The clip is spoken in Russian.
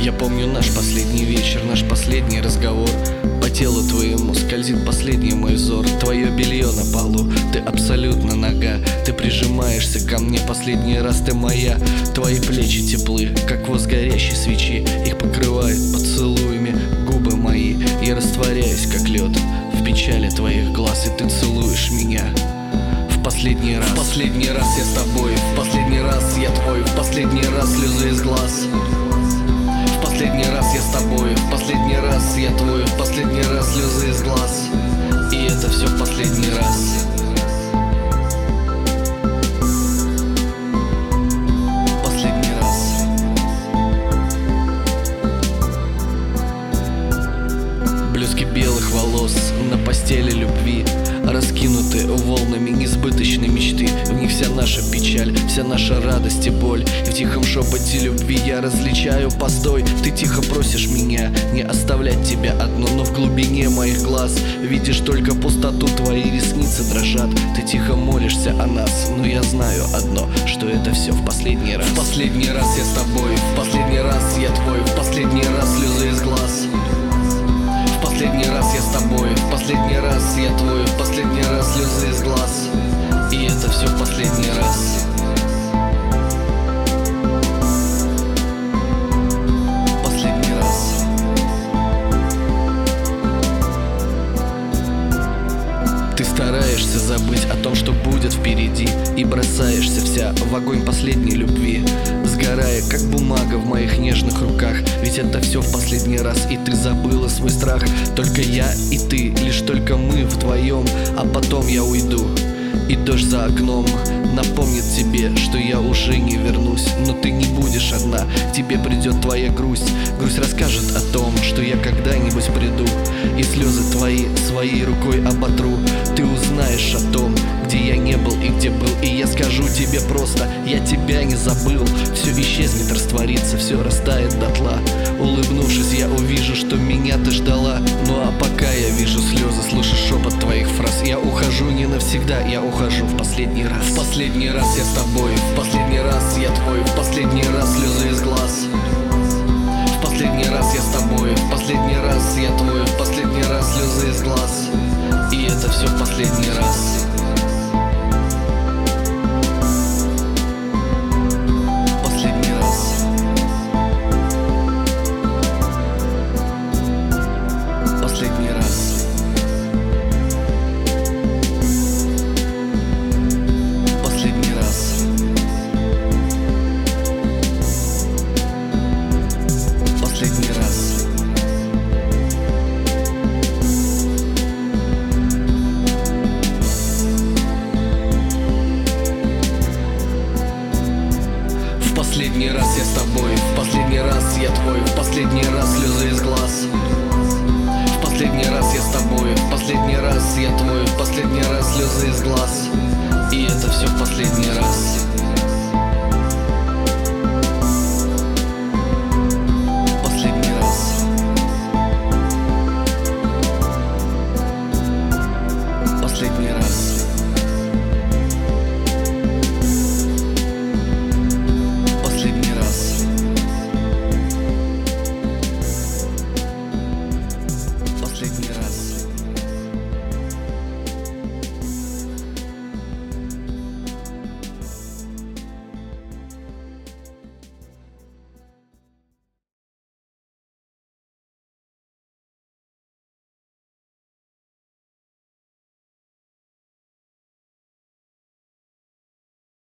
Я помню наш последний вечер, наш последний разговор. По телу твоему скользит последний мой взор. Твое белье на полу, ты абсолютно нога. Ты прижимаешься ко мне последний раз, ты моя. Твои плечи теплы, как воз горящей свечи. Их покрывает поцелуями губы мои. Я растворяюсь, как лед в печали твоих глаз И ты целуешь меня. В последний раз В последний раз я с тобой, в последний раз я твой. В последний раз слезы из глаз раз я твой, в последний раз слезы из глаз. И это все в последний раз. Последний раз. Блески белых волос на постели любви Раскинуты волнами несбыточной мечты вся наша печаль, вся наша радость и боль. И в тихом шепоте любви я различаю постой. Ты тихо просишь меня не оставлять тебя одну Но в глубине моих глаз видишь только пустоту Твои ресницы дрожат, ты тихо молишься о нас Но я знаю одно, что это все в последний раз. В последний раз я с тобой, в последний раз я твой В последний раз слезы из глаз. В последний раз я с тобой, в последний раз я твой, в последний раз слезы том, что будет впереди И бросаешься вся в огонь последней любви Сгорая, как бумага в моих нежных руках. Ведь это все в последний раз, и ты забыла свой страх. Только я и ты, лишь только мы вдвоем А потом я уйду, и дождь за окном Напомнит тебе, что я уже не вернусь. Но ты не будешь одна, к тебе придет твоя грусть. Грусть расскажет о том, что я когда-нибудь приду. И слезы твои своей рукой оботру. Ты узнаешь о том, где я не был и где был. И я скажу тебе просто, я тебя не забыл. Все исчезнет, растворится, все растает дотла. Улыбнувшись, я увижу, что меня ты ждала навсегда, я ухожу в последний раз. В последний раз я с тобой, в последний раз я твой В последний раз слезы последний раз я твой, в последний раз слезы из глаз. В последний раз я с тобой, в последний раз я твой, в последний раз слезы из глаз.